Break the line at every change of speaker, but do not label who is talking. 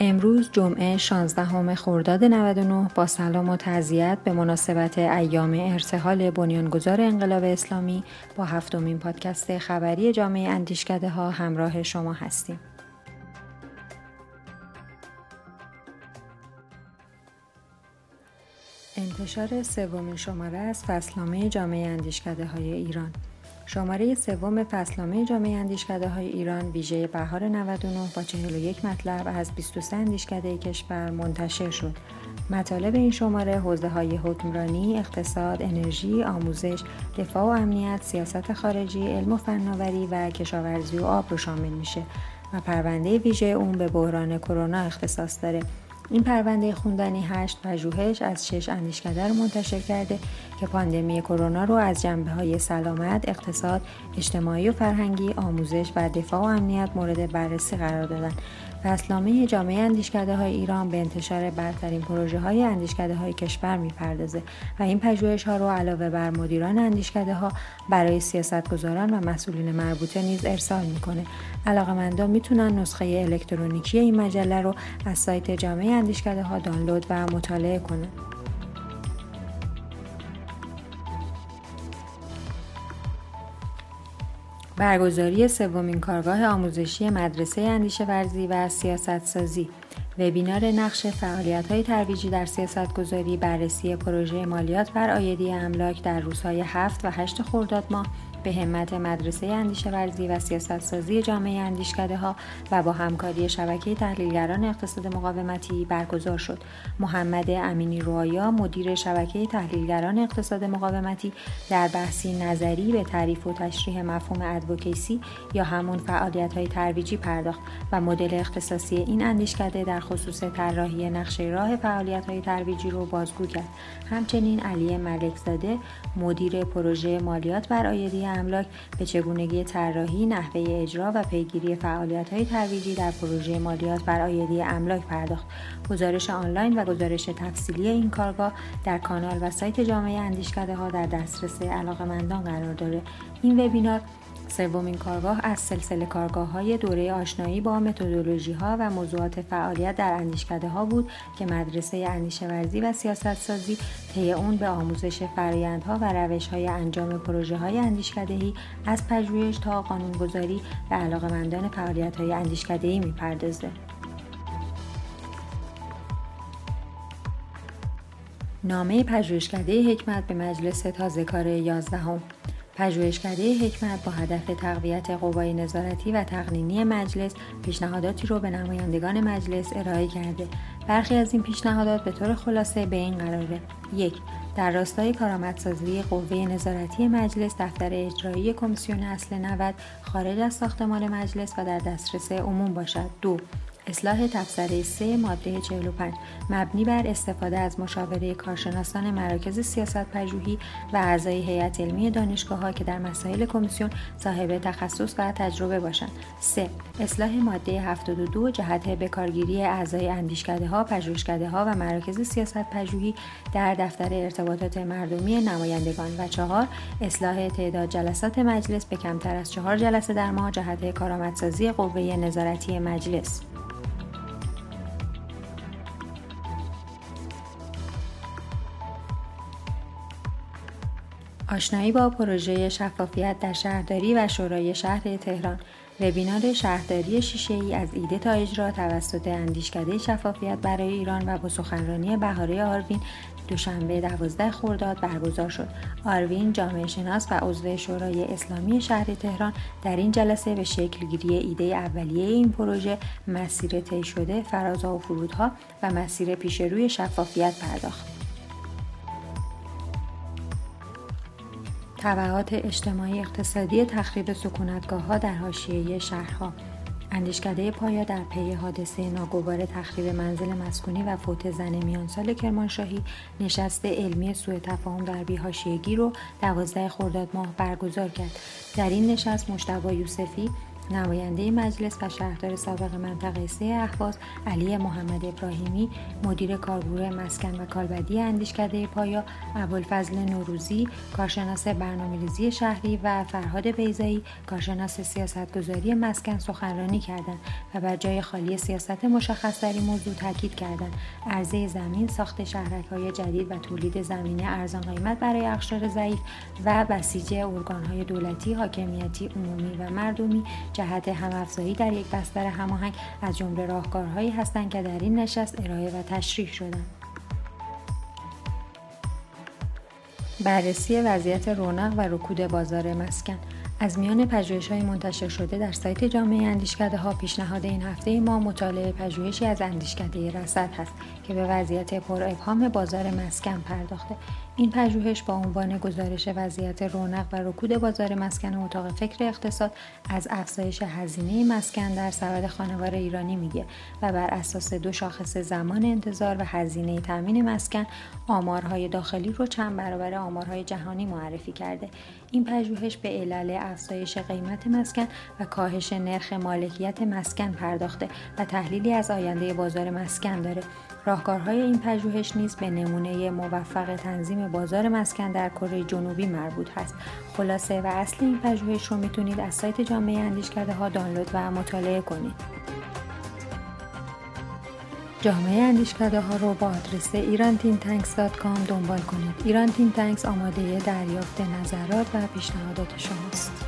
امروز جمعه 16 خرداد 99 با سلام و تعذیت به مناسبت ایام ارتحال بنیانگذار انقلاب اسلامی با هفتمین پادکست خبری جامعه اندیشکده ها همراه شما هستیم. انتشار سومین شماره از فصلنامه جامعه اندیشکده های ایران شماره سوم فصلنامه جامعه اندیشکده های ایران ویژه بهار 99 با 41 مطلب از 23 اندیشکده کشور منتشر شد. مطالب این شماره حوزه های حکمرانی، اقتصاد، انرژی، آموزش، دفاع و امنیت، سیاست خارجی، علم و فناوری و کشاورزی و آب رو شامل میشه و پرونده ویژه اون به بحران کرونا اختصاص داره این پرونده خوندنی هشت پژوهش از شش اندیشکده رو منتشر کرده که پاندمی کرونا رو از جنبه های سلامت، اقتصاد، اجتماعی و فرهنگی، آموزش و دفاع و امنیت مورد بررسی قرار دادن. فصلنامه جامعه اندیشکده های ایران به انتشار برترین پروژه های اندیشکده های کشور می‌پردازه و این پژوهش ها رو علاوه بر مدیران اندیشکده ها برای سیاستگزاران و مسئولین مربوطه نیز ارسال می‌کنه. علاقمندان می‌تونن نسخه الکترونیکی این مجله رو از سایت جامعه اندیشکده ها دانلود و مطالعه کنند برگزاری سومین کارگاه آموزشی مدرسه اندیشه ورزی و سیاست سازی وبینار نقش فعالیت های ترویجی در سیاست گذاری بررسی پروژه مالیات بر آیدی املاک در روزهای 7 و 8 خرداد ماه به همت مدرسه اندیشه ورزی و سیاست سازی جامعه اندیشکده ها و با همکاری شبکه تحلیلگران اقتصاد مقاومتی برگزار شد. محمد امینی روایا مدیر شبکه تحلیلگران اقتصاد مقاومتی در بحثی نظری به تعریف و تشریح مفهوم ادوکیسی یا همون فعالیت های ترویجی پرداخت و مدل اختصاصی این اندیشکده در خصوص طراحی نقشه راه فعالیت های ترویجی رو بازگو کرد. همچنین علی ملکزاده مدیر پروژه مالیات بر آیدی املاک به چگونگی طراحی نحوه اجرا و پیگیری فعالیت های ترویجی در پروژه مالیات بر آیدی املاک پرداخت. گزارش آنلاین و گزارش تفصیلی این کارگاه در کانال و سایت جامعه اندیشکده ها در دسترس علاقمندان قرار داره. این وبینار سومین کارگاه از سلسله کارگاه های دوره آشنایی با متدولوژی ها و موضوعات فعالیت در اندیشکده ها بود که مدرسه اندیشه ورزی و سیاست سازی طی اون به آموزش فرایندها و روش های انجام پروژه های اندیشکدهی از پژوهش تا قانونگذاری به علاقمندان فعالیت های اندیشکدهی می‌پردازه. نامه پژوهشکده حکمت به مجلس تازه کار 11 پژوهشکده حکمت با هدف تقویت قوای نظارتی و تقنینی مجلس پیشنهاداتی رو به نمایندگان مجلس ارائه کرده. برخی از این پیشنهادات به طور خلاصه به این قراره. یک در راستای کارآمدسازی قوه نظارتی مجلس دفتر اجرایی کمیسیون اصل 90 خارج از ساختمان مجلس و در دسترس عموم باشد. دو اصلاح تبصره 3 ماده 45 مبنی بر استفاده از مشاوره کارشناسان مراکز سیاست پژوهی و اعضای هیئت علمی دانشگاه ها که در مسائل کمیسیون صاحب تخصص و تجربه باشند. 3 اصلاح ماده 72 جهت بکارگیری اعضای اندیشکده ها پژوهشکده ها و مراکز سیاست پژوهی در دفتر ارتباطات مردمی نمایندگان. و چهار اصلاح تعداد جلسات مجلس به کمتر از چهار جلسه در ماه جهت کارآمدسازی قوه نظارتی مجلس. آشنایی با پروژه شفافیت در شهرداری و شورای شهر تهران وبینار شهرداری شیشه ای از ایده تا اجرا توسط اندیشکده شفافیت برای ایران و با سخنرانی بهاره آروین دوشنبه 12 خرداد برگزار شد. آروین جامعه شناس و عضو شورای اسلامی شهر تهران در این جلسه به شکل گیری ایده اولیه این پروژه مسیر طی شده فرازها و فرودها و مسیر پیشروی شفافیت پرداخت. تبعات اجتماعی اقتصادی تخریب سکونتگاه ها در حاشیه شهرها. اندیشکده پایا در پی حادثه ناگوار تخریب منزل مسکونی و فوت زن میان سال کرمانشاهی نشست علمی سوء تفاهم در بیهاشیگی رو دوازده خرداد ماه برگزار کرد. در این نشست مشتبا یوسفی نماینده مجلس و شهردار سابق منطقه سه اهواز علی محمد ابراهیمی مدیر کارگروه مسکن و کالبدی اندیشکده پایا ابوالفضل نوروزی کارشناس برنامه‌ریزی شهری و فرهاد بیزایی کارشناس سیاستگذاری مسکن سخنرانی کردند و بر جای خالی سیاست مشخص در این موضوع تاکید کردند. عرضه زمین ساخت شهرک‌های جدید و تولید زمینی ارزان قیمت برای اقشار ضعیف و بسیج ارگانهای دولتی حاکمیتی عمومی و مردمی جهت همافزایی در یک بستر هماهنگ از جمله راهکارهایی هستند که در این نشست ارائه و تشریح شدند. بررسی وضعیت رونق و رکود بازار مسکن. از میان پژوهش های منتشر شده در سایت جامعه اندیشکده ها پیشنهاد این هفته ما مطالعه پژوهشی از اندیشکده رصد هست که به وضعیت پر ابهام بازار مسکن پرداخته. این پژوهش با عنوان گزارش وضعیت رونق و رکود بازار مسکن و اتاق فکر اقتصاد از افزایش هزینه مسکن در سبد خانوار ایرانی میگه و بر اساس دو شاخص زمان انتظار و هزینه تامین مسکن آمارهای داخلی رو چند برابر آمارهای جهانی معرفی کرده. این پژوهش به علل افزایش قیمت مسکن و کاهش نرخ مالکیت مسکن پرداخته و تحلیلی از آینده بازار مسکن داره. راهکارهای این پژوهش نیز به نمونه موفق تنظیم بازار مسکن در کره جنوبی مربوط هست. خلاصه و اصل این پژوهش رو می‌تونید از سایت جامعه اندیشکده ها دانلود و مطالعه کنید. جامعه اندیشکده ها رو با آدرس iranthinktanks.com دنبال کنید. Iran Think Tanks آماده دریافت نظرات و پیشنهادات شماست